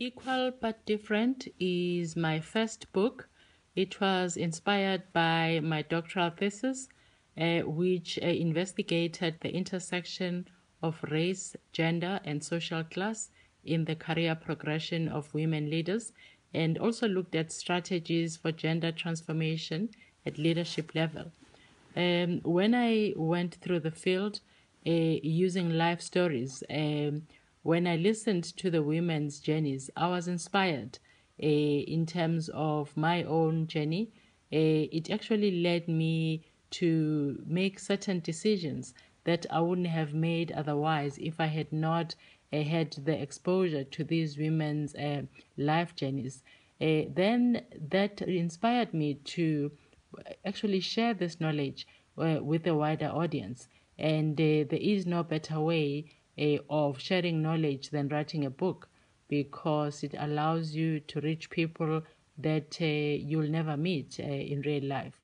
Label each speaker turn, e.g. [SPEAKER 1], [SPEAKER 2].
[SPEAKER 1] Equal but Different is my first book. It was inspired by my doctoral thesis, uh, which uh, investigated the intersection of race, gender, and social class in the career progression of women leaders, and also looked at strategies for gender transformation at leadership level. Um, when I went through the field uh, using life stories, um, when I listened to the women's journeys, I was inspired uh, in terms of my own journey. Uh, it actually led me to make certain decisions that I wouldn't have made otherwise if I had not uh, had the exposure to these women's life journeys. Then that inspired me to actually share this knowledge with a wider audience. And there is no better way uh, of sharing knowledge than writing a book because it allows you to reach people that uh, you'll never meet uh, in real life.